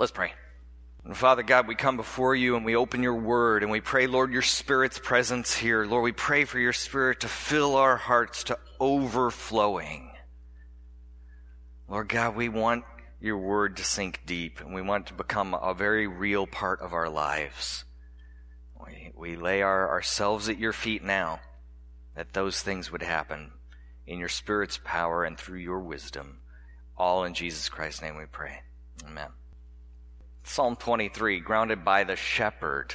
Let's pray. And Father God, we come before you and we open your word and we pray, Lord, your spirit's presence here. Lord, we pray for your spirit to fill our hearts to overflowing. Lord God, we want your word to sink deep and we want it to become a very real part of our lives. We, we lay our, ourselves at your feet now that those things would happen in your spirit's power and through your wisdom. All in Jesus Christ's name we pray. Amen. Psalm 23, grounded by the shepherd.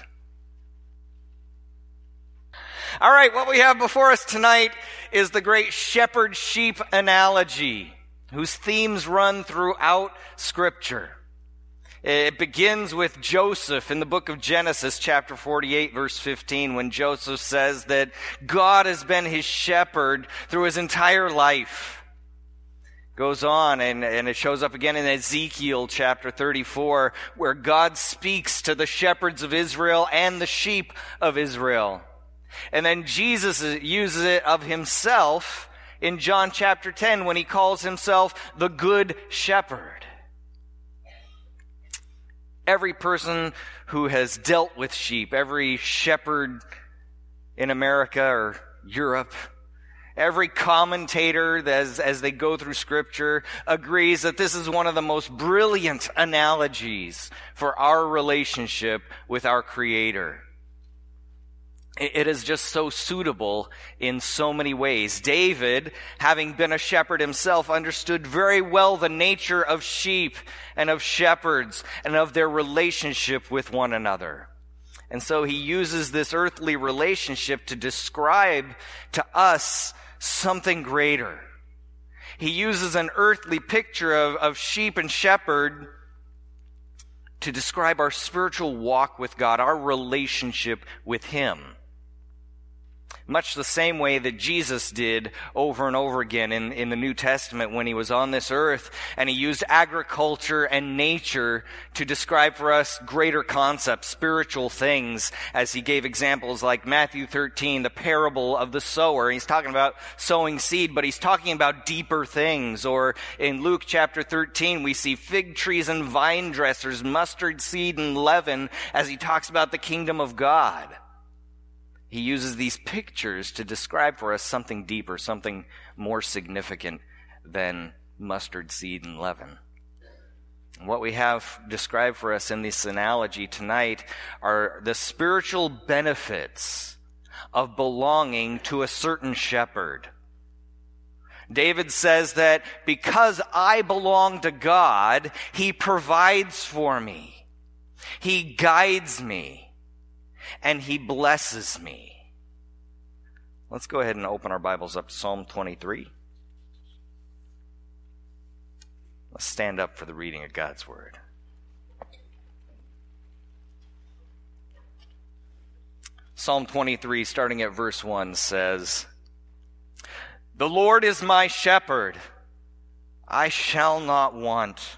All right, what we have before us tonight is the great shepherd sheep analogy, whose themes run throughout Scripture. It begins with Joseph in the book of Genesis, chapter 48, verse 15, when Joseph says that God has been his shepherd through his entire life goes on and, and it shows up again in Ezekiel chapter 34 where God speaks to the shepherds of Israel and the sheep of Israel. And then Jesus uses it of himself in John chapter 10 when he calls himself the good shepherd. Every person who has dealt with sheep, every shepherd in America or Europe, Every commentator, as, as they go through scripture, agrees that this is one of the most brilliant analogies for our relationship with our Creator. It is just so suitable in so many ways. David, having been a shepherd himself, understood very well the nature of sheep and of shepherds and of their relationship with one another. And so he uses this earthly relationship to describe to us something greater. He uses an earthly picture of, of sheep and shepherd to describe our spiritual walk with God, our relationship with Him much the same way that Jesus did over and over again in, in the New Testament when he was on this earth. And he used agriculture and nature to describe for us greater concepts, spiritual things, as he gave examples like Matthew 13, the parable of the sower. He's talking about sowing seed, but he's talking about deeper things. Or in Luke chapter 13, we see fig trees and vine dressers, mustard seed and leaven, as he talks about the kingdom of God he uses these pictures to describe for us something deeper, something more significant than mustard seed and leaven. What we have described for us in this analogy tonight are the spiritual benefits of belonging to a certain shepherd. David says that because I belong to God, He provides for me. He guides me and he blesses me. Let's go ahead and open our Bibles up to Psalm 23. Let's stand up for the reading of God's Word. Psalm 23, starting at verse 1, says, The Lord is my shepherd, I shall not want.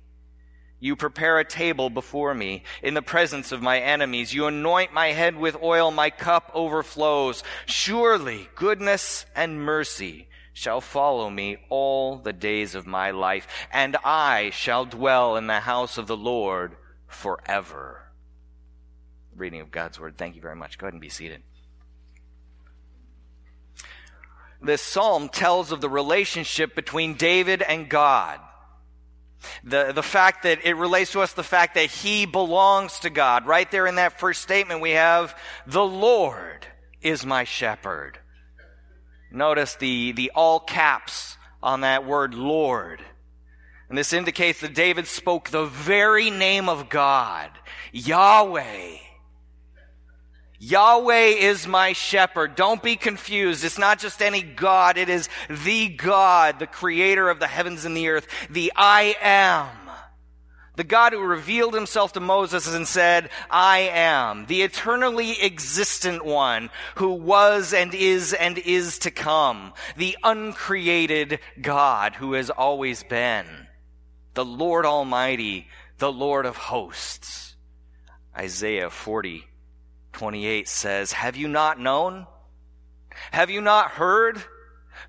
You prepare a table before me in the presence of my enemies. You anoint my head with oil. My cup overflows. Surely goodness and mercy shall follow me all the days of my life, and I shall dwell in the house of the Lord forever. Reading of God's word. Thank you very much. Go ahead and be seated. This psalm tells of the relationship between David and God. The, the fact that it relates to us the fact that he belongs to God. Right there in that first statement, we have, the Lord is my shepherd. Notice the, the all caps on that word Lord. And this indicates that David spoke the very name of God, Yahweh. Yahweh is my shepherd. Don't be confused. It's not just any God. It is the God, the creator of the heavens and the earth, the I am, The God who revealed himself to Moses and said, I am, the eternally existent one who was and is and is to come, the uncreated God who has always been, the Lord Almighty, the Lord of hosts. Isaiah 40, 28 says, Have you not known? Have you not heard?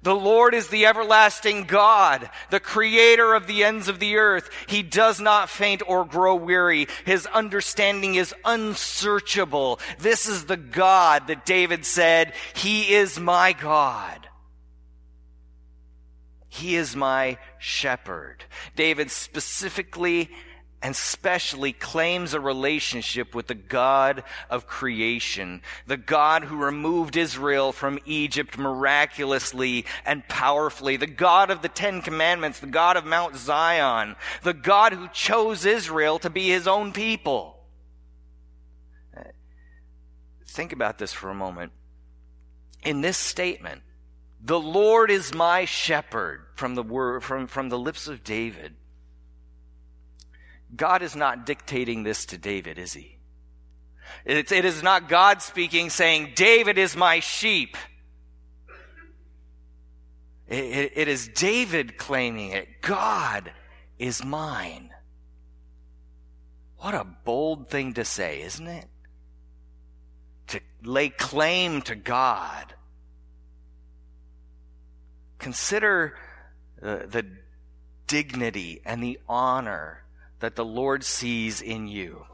The Lord is the everlasting God, the creator of the ends of the earth. He does not faint or grow weary. His understanding is unsearchable. This is the God that David said, He is my God. He is my shepherd. David specifically and specially claims a relationship with the God of creation, the God who removed Israel from Egypt miraculously and powerfully, the God of the Ten Commandments, the God of Mount Zion, the God who chose Israel to be his own people. Think about this for a moment. In this statement, the Lord is my shepherd from the word, from, from the lips of David. God is not dictating this to David, is he? It's, it is not God speaking saying, David is my sheep. It, it, it is David claiming it. God is mine. What a bold thing to say, isn't it? To lay claim to God. Consider uh, the dignity and the honor that the Lord sees in you,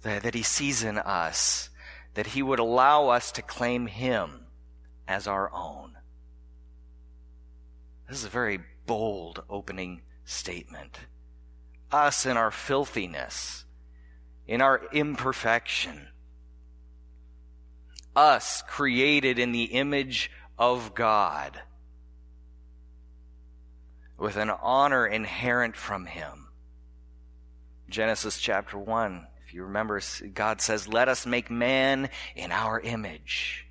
that, that He sees in us, that He would allow us to claim Him as our own. This is a very bold opening statement. Us in our filthiness, in our imperfection, us created in the image of God with an honor inherent from Him Genesis chapter 1, if you remember, God says, Let us make man in our image.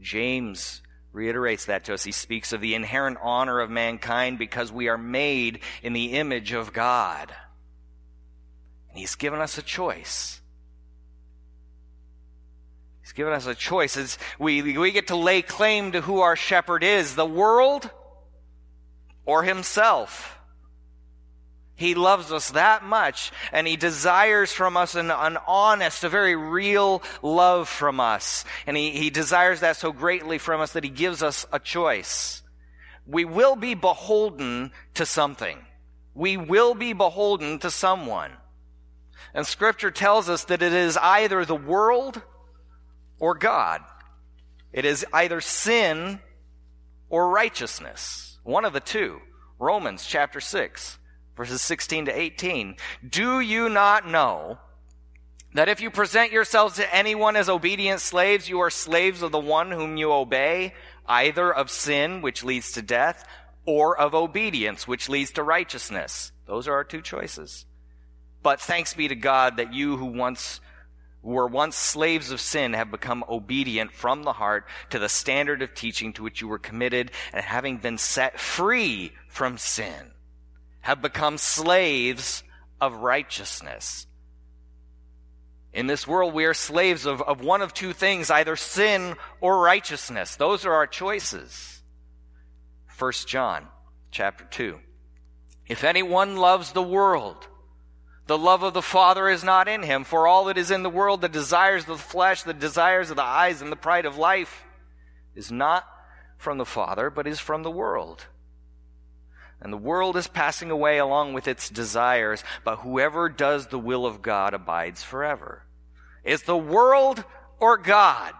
James reiterates that to us. He speaks of the inherent honor of mankind because we are made in the image of God. And He's given us a choice. He's given us a choice. It's, we, we get to lay claim to who our shepherd is the world or Himself. He loves us that much, and He desires from us an, an honest, a very real love from us. And he, he desires that so greatly from us that He gives us a choice. We will be beholden to something. We will be beholden to someone. And Scripture tells us that it is either the world or God. It is either sin or righteousness. One of the two. Romans chapter 6 verses 16 to 18. Do you not know that if you present yourselves to anyone as obedient slaves, you are slaves of the one whom you obey, either of sin, which leads to death, or of obedience, which leads to righteousness? Those are our two choices. But thanks be to God that you who once were once slaves of sin have become obedient from the heart to the standard of teaching to which you were committed and having been set free from sin have become slaves of righteousness. In this world, we are slaves of, of one of two things either sin or righteousness. Those are our choices. 1 John chapter 2. If anyone loves the world, the love of the Father is not in him. For all that is in the world, the desires of the flesh, the desires of the eyes, and the pride of life, is not from the Father, but is from the world. And the world is passing away along with its desires, but whoever does the will of God abides forever. Is the world or God?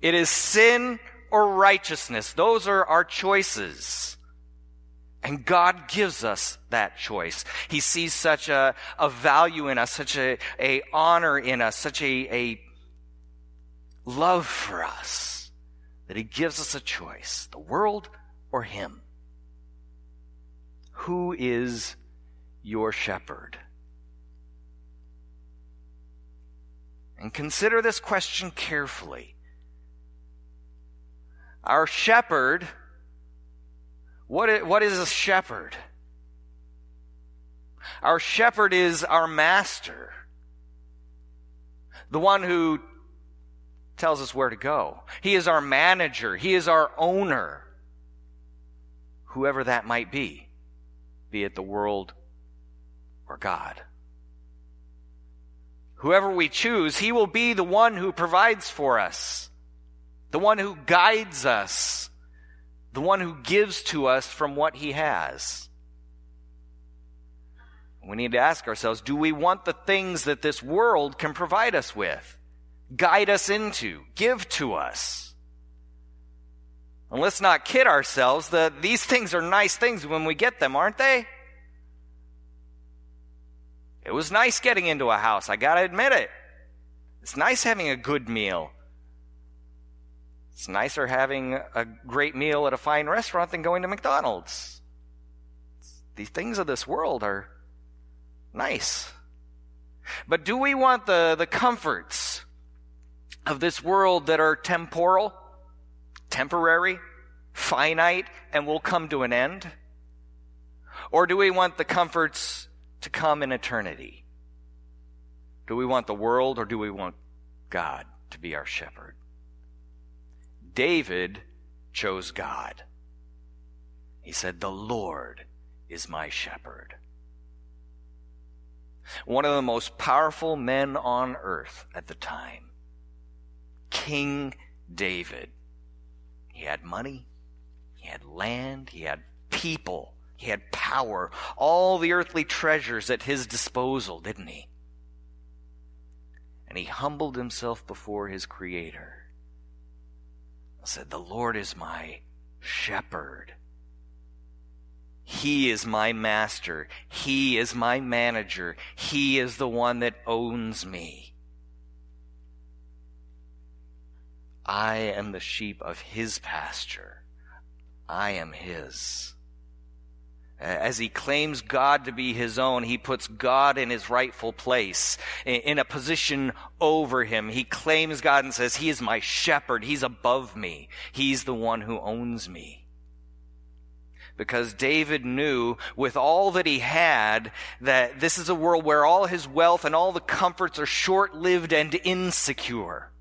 It is sin or righteousness. Those are our choices. And God gives us that choice. He sees such a, a value in us, such a, a honor in us, such a, a love for us, that He gives us a choice the world or Him. Who is your shepherd? And consider this question carefully. Our shepherd, what is, what is a shepherd? Our shepherd is our master, the one who tells us where to go. He is our manager, he is our owner, whoever that might be, be it the world or God. Whoever we choose, he will be the one who provides for us, the one who guides us, the one who gives to us from what he has. We need to ask ourselves do we want the things that this world can provide us with, guide us into, give to us? And let's not kid ourselves that these things are nice things when we get them, aren't they? It was nice getting into a house, I gotta admit it. It's nice having a good meal. It's nicer having a great meal at a fine restaurant than going to McDonald's. These things of this world are nice. But do we want the, the comforts of this world that are temporal, temporary, finite, and will come to an end? Or do we want the comforts to come in eternity? Do we want the world or do we want God to be our shepherd? David chose God. He said, The Lord is my shepherd. One of the most powerful men on earth at the time, King David. He had money, he had land, he had people, he had power, all the earthly treasures at his disposal, didn't he? And he humbled himself before his Creator. Said, The Lord is my shepherd. He is my master. He is my manager. He is the one that owns me. I am the sheep of his pasture. I am his. As he claims God to be his own, he puts God in his rightful place, in a position over him. He claims God and says, He is my shepherd. He's above me. He's the one who owns me because David knew with all that he had that this is a world where all his wealth and all the comforts are short lived and insecure.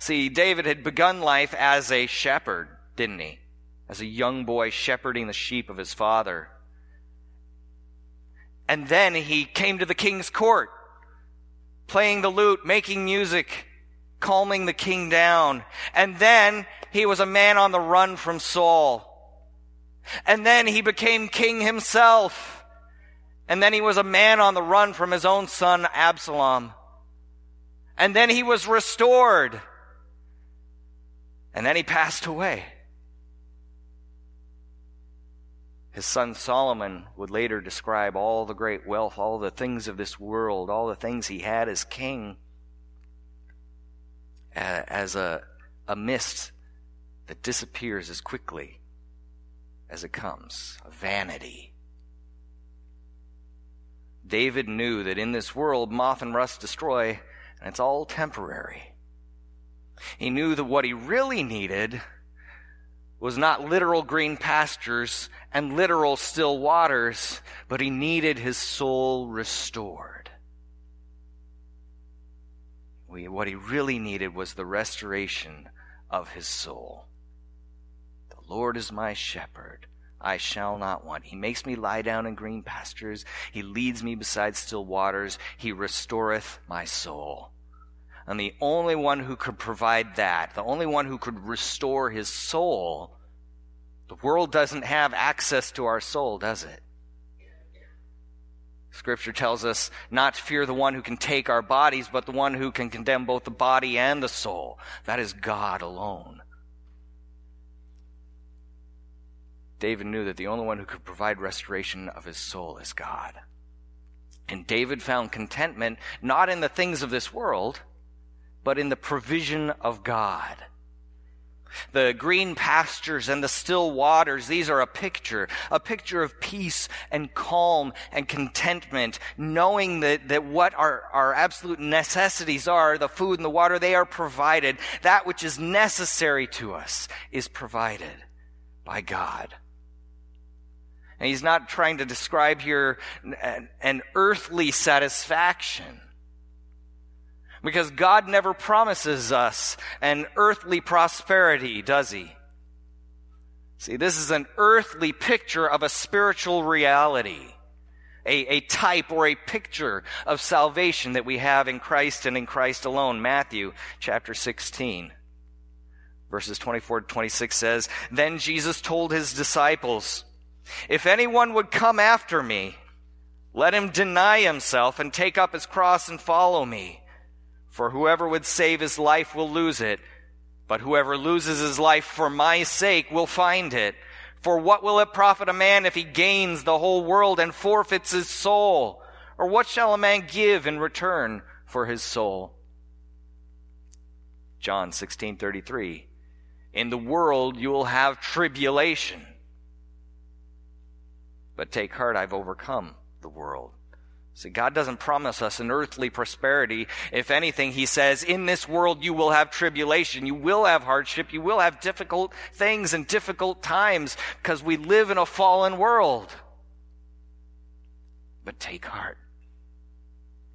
See, David had begun life as a shepherd, didn't he? As a young boy shepherding the sheep of his father. And then he came to the king's court, playing the lute, making music, calming the king down. And then he was a man on the run from Saul. And then he became king himself. And then he was a man on the run from his own son Absalom. And then he was restored. And then he passed away. His son Solomon would later describe all the great wealth, all the things of this world, all the things he had as king, as a, a mist that disappears as quickly as it comes a vanity. David knew that in this world, moth and rust destroy, and it's all temporary. He knew that what he really needed was not literal green pastures and literal still waters, but he needed his soul restored. what he really needed was the restoration of his soul. The Lord is my shepherd. I shall not want. He makes me lie down in green pastures. He leads me beside still waters. He restoreth my soul. And the only one who could provide that, the only one who could restore his soul, the world doesn't have access to our soul, does it? Scripture tells us not to fear the one who can take our bodies, but the one who can condemn both the body and the soul. That is God alone. David knew that the only one who could provide restoration of his soul is God. And David found contentment not in the things of this world, but in the provision of God. The green pastures and the still waters, these are a picture, a picture of peace and calm and contentment, knowing that, that what our, our absolute necessities are, the food and the water, they are provided. That which is necessary to us is provided by God. And he's not trying to describe here an, an earthly satisfaction. Because God never promises us an earthly prosperity, does he? See, this is an earthly picture of a spiritual reality, a, a type or a picture of salvation that we have in Christ and in Christ alone. Matthew chapter 16, verses 24 to 26 says, Then Jesus told his disciples, If anyone would come after me, let him deny himself and take up his cross and follow me. For whoever would save his life will lose it but whoever loses his life for my sake will find it. For what will it profit a man if he gains the whole world and forfeits his soul? Or what shall a man give in return for his soul? John 16:33 In the world you will have tribulation. But take heart I've overcome the world. See, God doesn't promise us an earthly prosperity. If anything, He says, in this world you will have tribulation, you will have hardship, you will have difficult things and difficult times because we live in a fallen world. But take heart.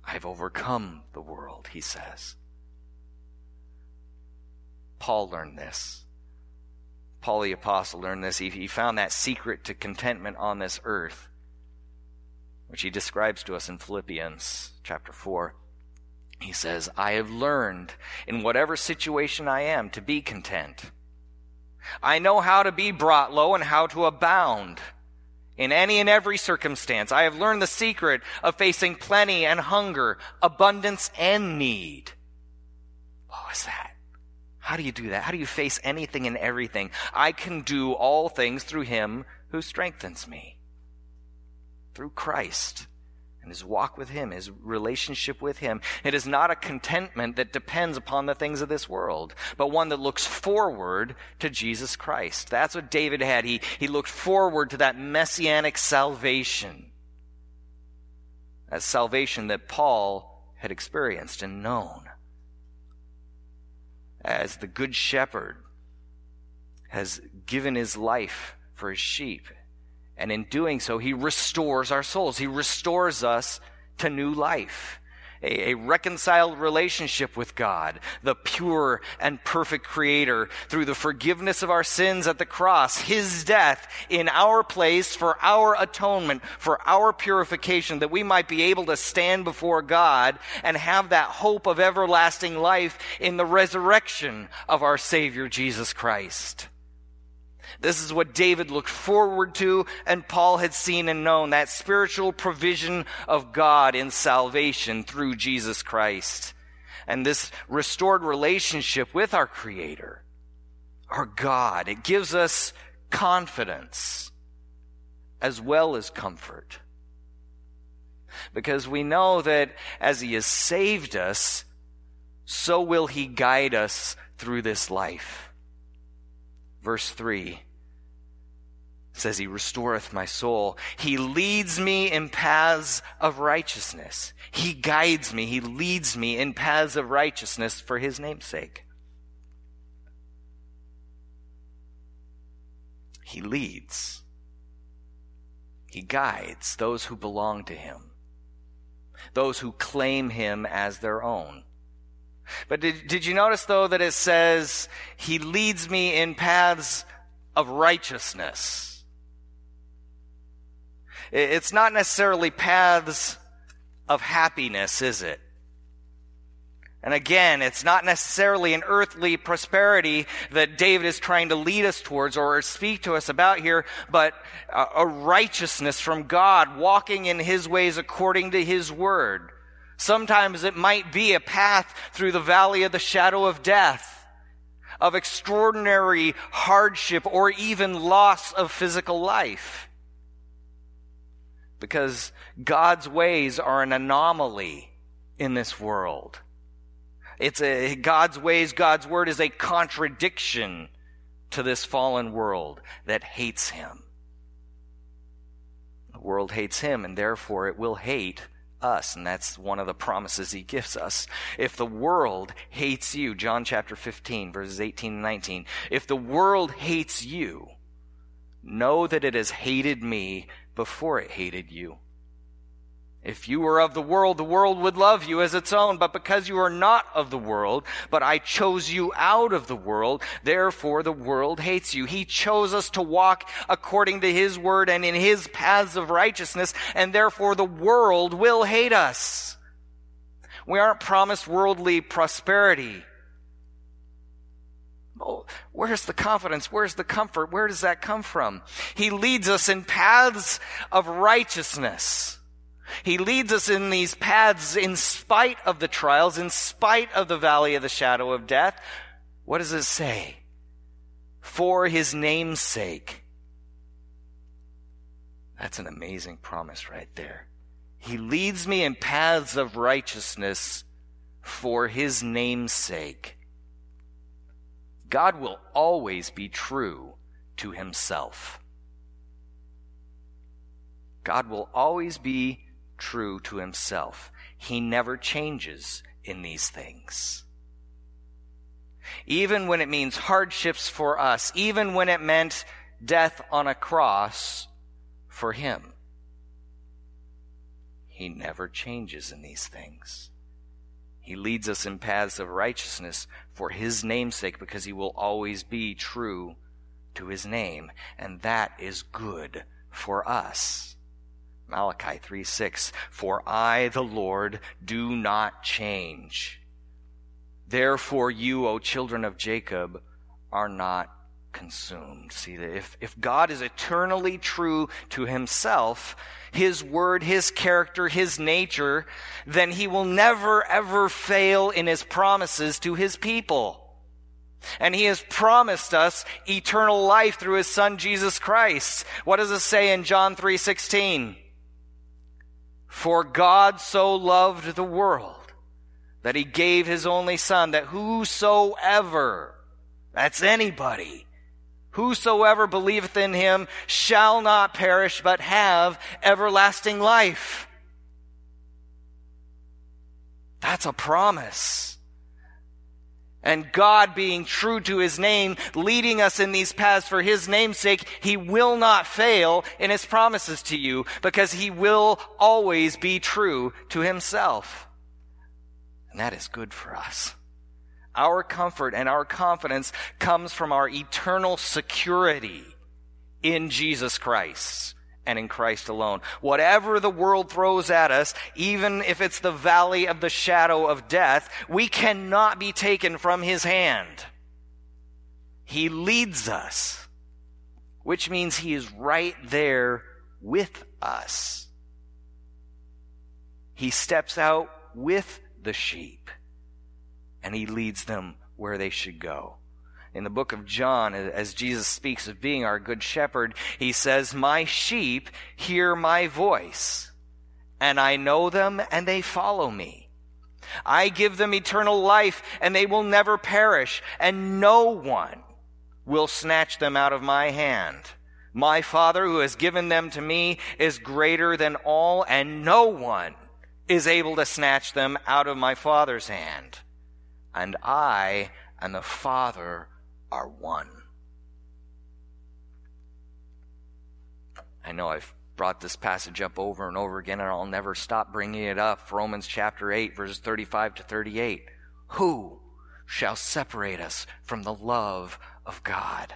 I've overcome the world, He says. Paul learned this. Paul the Apostle learned this. He, he found that secret to contentment on this earth which he describes to us in Philippians chapter 4. He says, I have learned in whatever situation I am to be content. I know how to be brought low and how to abound in any and every circumstance. I have learned the secret of facing plenty and hunger, abundance and need. What was that? How do you do that? How do you face anything and everything? I can do all things through him who strengthens me through Christ and his walk with him, his relationship with him. It is not a contentment that depends upon the things of this world, but one that looks forward to Jesus Christ. That's what David had. He, he looked forward to that messianic salvation. That salvation that Paul had experienced and known. As the good shepherd has given his life for his sheep and in doing so, he restores our souls. He restores us to new life. A, a, reconciled relationship with God, the pure and perfect Creator, through the forgiveness of our sins at the cross, His death in our place for our atonement, for our purification, that we might be able to stand before God and have that hope of everlasting life in the resurrection of our Savior Jesus Christ. This is what David looked forward to and Paul had seen and known that spiritual provision of God in salvation through Jesus Christ. And this restored relationship with our Creator, our God, it gives us confidence as well as comfort. Because we know that as He has saved us, so will He guide us through this life. Verse 3 says, He restoreth my soul. He leads me in paths of righteousness. He guides me. He leads me in paths of righteousness for His name's sake. He leads. He guides those who belong to Him, those who claim Him as their own. But did, did you notice, though, that it says, He leads me in paths of righteousness? It's not necessarily paths of happiness, is it? And again, it's not necessarily an earthly prosperity that David is trying to lead us towards or speak to us about here, but a righteousness from God, walking in His ways according to His word. Sometimes it might be a path through the valley of the shadow of death, of extraordinary hardship, or even loss of physical life. Because God's ways are an anomaly in this world. It's a, God's ways, God's word is a contradiction to this fallen world that hates Him. The world hates Him, and therefore it will hate us, and that's one of the promises he gives us. If the world hates you, John chapter 15, verses 18 and 19, if the world hates you, know that it has hated me before it hated you. If you were of the world, the world would love you as its own. But because you are not of the world, but I chose you out of the world, therefore the world hates you. He chose us to walk according to His word and in His paths of righteousness, and therefore the world will hate us. We aren't promised worldly prosperity. Oh, where's the confidence? Where's the comfort? Where does that come from? He leads us in paths of righteousness. He leads us in these paths in spite of the trials, in spite of the valley of the shadow of death. What does it say? For his name's sake. That's an amazing promise right there. He leads me in paths of righteousness for his name's sake. God will always be true to himself. God will always be true to himself. He never changes in these things. Even when it means hardships for us, even when it meant death on a cross for him, he never changes in these things. He leads us in paths of righteousness for his namesake because he will always be true to his name, and that is good for us. Malachi 3 6. For I, the Lord, do not change. Therefore, you, O children of Jacob, are not consumed. See, that if, if God is eternally true to himself, his word, his character, his nature, then he will never ever fail in his promises to his people. And he has promised us eternal life through his son Jesus Christ. What does it say in John 3:16? For God so loved the world that he gave his only son that whosoever, that's anybody, whosoever believeth in him shall not perish but have everlasting life. That's a promise and God being true to his name, leading us in these paths for his name's sake, he will not fail in his promises to you because he will always be true to himself. And that is good for us. Our comfort and our confidence comes from our eternal security in Jesus Christ and in Christ alone. Whatever the world throws at us, even if it's the valley of the shadow of death, we cannot be taken from His hand. He leads us, which means He is right there with us. He steps out with the sheep and He leads them where they should go in the book of John, as Jesus speaks of being our good shepherd, he says, My sheep hear my voice, and I know them, and they follow me. I give them eternal life, and they will never perish, and no one will snatch them out of my hand. My Father, who has given them to me, is greater than all, and no one is able to snatch them out of my Father's hand. And I and the Father are one. I know I've brought this passage up over and over again, and I'll never stop bringing it up. Romans chapter 8, verses 35 to 38. Who shall separate us from the love of God?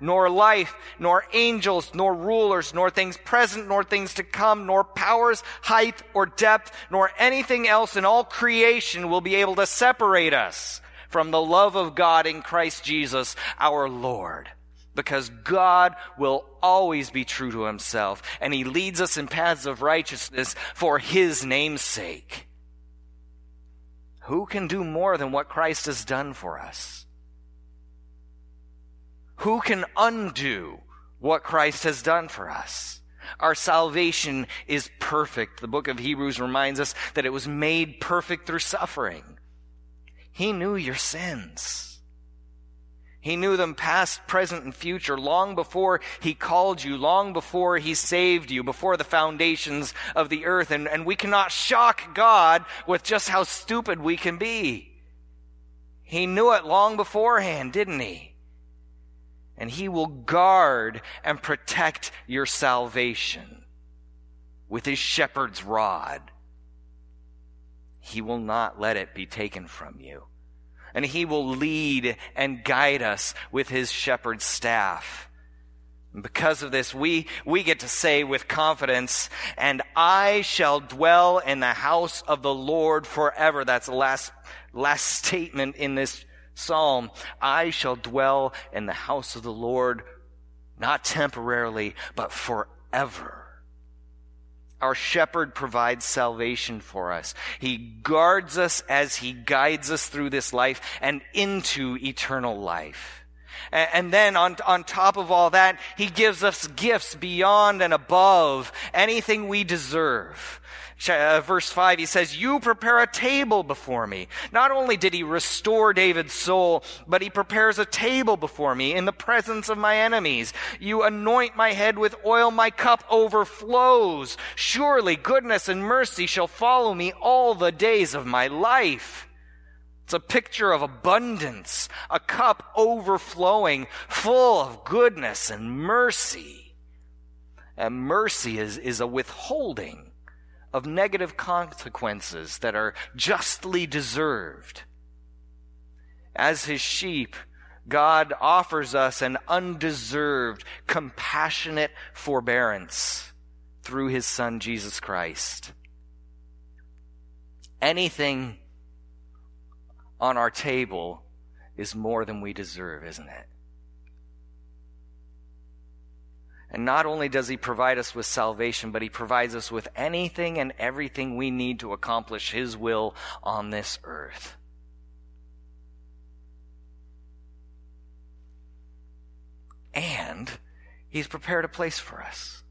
nor life, nor angels, nor rulers, nor things present, nor things to come, nor powers, height, or depth, nor anything else in all creation will be able to separate us from the love of God in Christ Jesus our Lord. Because God will always be true to himself, and he leads us in paths of righteousness for his name's sake. Who can do more than what Christ has done for us? Who can undo what Christ has done for us? Our salvation is perfect. The book of Hebrews reminds us that it was made perfect through suffering. He knew your sins. He knew them past, present, and future long before He called you, long before He saved you, before the foundations of the earth. And, and we cannot shock God with just how stupid we can be. He knew it long beforehand, didn't He? And He will guard and protect your salvation with His shepherd's rod. He will not let it be taken from you and he will lead and guide us with his shepherd's staff. And because of this, we, we get to say with confidence, and I shall dwell in the house of the Lord forever. That's the last, last statement in this psalm. I shall dwell in the house of the Lord, not temporarily, but forever. Our shepherd provides salvation for us. He guards us as he guides us through this life and into eternal life. And then on, on top of all that, he gives us gifts beyond and above anything we deserve. Uh, verse 5, he says, You prepare a table before me. Not only did he restore David's soul, but he prepares a table before me in the presence of my enemies. You anoint my head with oil, my cup overflows. Surely goodness and mercy shall follow me all the days of my life. It's a picture of abundance, a cup overflowing, full of goodness and mercy. And mercy is, is a withholding of negative consequences that are justly deserved. As his sheep, God offers us an undeserved, compassionate forbearance through his son Jesus Christ. Anything on our table is more than we deserve, isn't it? And not only does He provide us with salvation, but He provides us with anything and everything we need to accomplish His will on this earth. And He's prepared a place for us.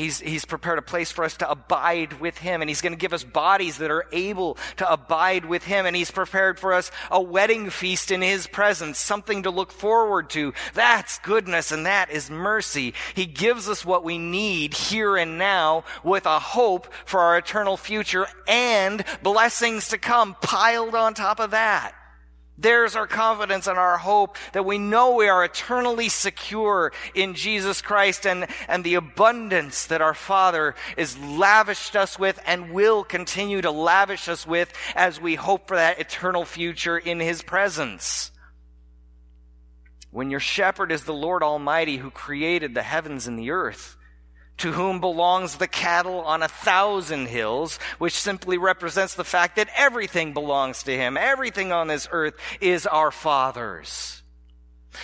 He's, he's prepared a place for us to abide with Him, and He's going to give us bodies that are able to abide with Him, and He's prepared for us a wedding feast in His presence, something to look forward to. That's goodness, and that is mercy. He gives us what we need here and now with a hope for our eternal future and blessings to come piled on top of that. There's our confidence and our hope that we know we are eternally secure in Jesus Christ and, and the abundance that our Father is lavished us with and will continue to lavish us with as we hope for that eternal future in His presence. When your shepherd is the Lord Almighty who created the heavens and the earth, to whom belongs the cattle on a thousand hills, which simply represents the fact that everything belongs to him. Everything on this earth is our Father's.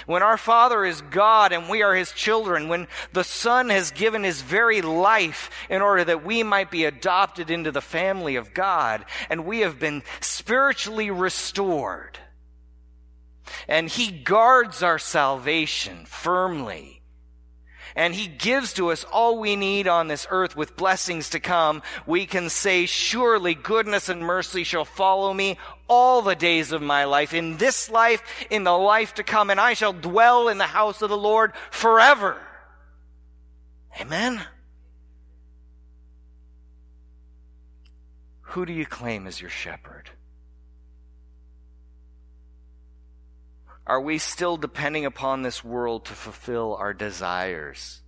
When our Father is God and we are His children, when the Son has given His very life in order that we might be adopted into the family of God, and we have been spiritually restored, and He guards our salvation firmly and He gives to us all we need on this earth with blessings to come, we can say, surely goodness and mercy shall follow me all the days of my life, in this life, in the life to come, and I shall dwell in the house of the Lord forever. Amen. Who do you claim as your shepherd? Are we still depending upon this world to fulfill our desires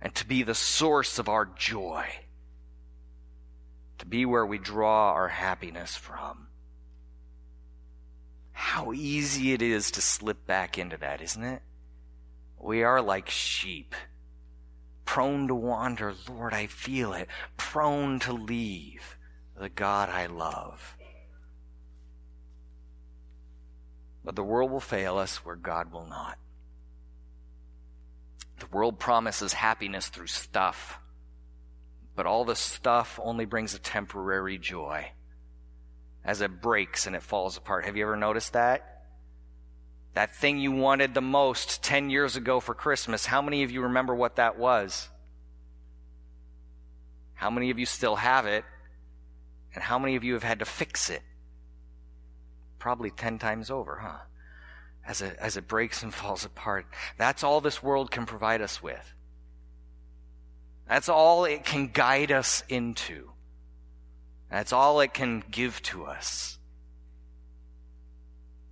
and to be the source of our joy? To be where we draw our happiness from? How easy it is to slip back into that, isn't it? We are like sheep, prone to wander. Lord, I feel it. Prone to leave the God I love. But the world will fail us where God will not. The world promises happiness through stuff, but all the stuff only brings a temporary joy as it breaks and it falls apart. Have you ever noticed that? That thing you wanted the most 10 years ago for Christmas, how many of you remember what that was? How many of you still have it? And how many of you have had to fix it? Probably 10 times over, huh? As it, as it breaks and falls apart. That's all this world can provide us with. That's all it can guide us into. That's all it can give to us.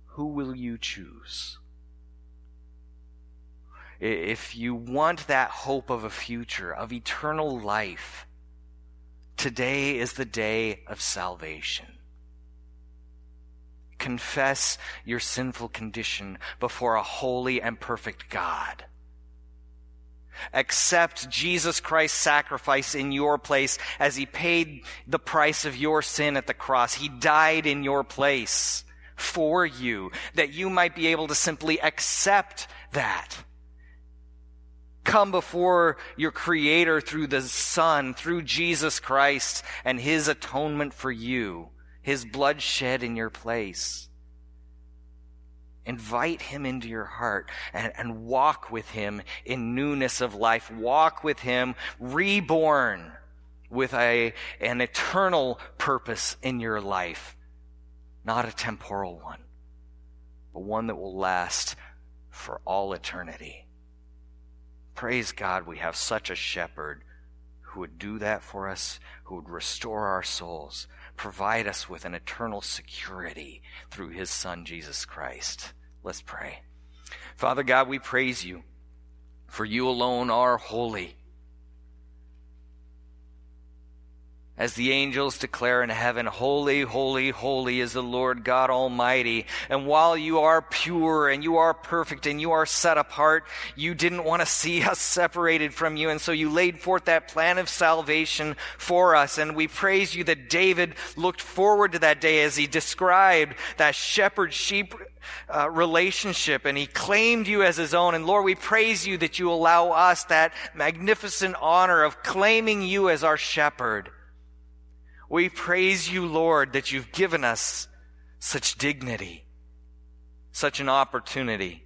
Who will you choose? If you want that hope of a future, of eternal life, today is the day of salvation. Confess your sinful condition before a holy and perfect God. Accept Jesus Christ's sacrifice in your place as he paid the price of your sin at the cross. He died in your place for you, that you might be able to simply accept that. Come before your Creator through the Son, through Jesus Christ and His atonement for you, His blood shed in your place. Invite him into your heart and, and walk with him in newness of life. Walk with him reborn with a, an eternal purpose in your life, not a temporal one, but one that will last for all eternity. Praise God, we have such a shepherd who would do that for us, who would restore our souls, provide us with an eternal security through his Son, Jesus Christ. Let's pray. Father God, we praise you, for you alone are holy. As the angels declare in heaven, Holy, holy, holy is the Lord God Almighty. And while you are pure and you are perfect and you are set apart, you didn't want to see us separated from you. And so you laid forth that plan of salvation for us. And we praise you that David looked forward to that day as he described that shepherd sheep uh, relationship and he claimed you as his own. And Lord, we praise you that you allow us that magnificent honor of claiming you as our shepherd. We praise you, Lord, that you've given us such dignity, such an opportunity.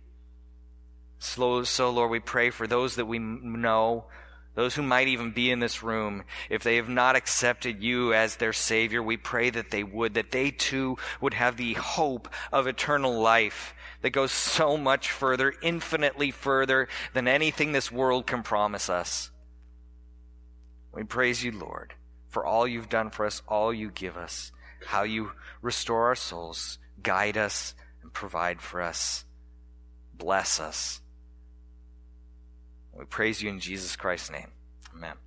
So, so, Lord, we pray for those that we know, those who might even be in this room, if they have not accepted you as their Savior, we pray that they would, that they too would have the hope of eternal life that goes so much further, infinitely further than anything this world can promise us. We praise you, Lord for all you've done for us, all you give us, how you restore our souls, guide us, and provide for us. Bless us. We praise you in Jesus Christ's name. Amen.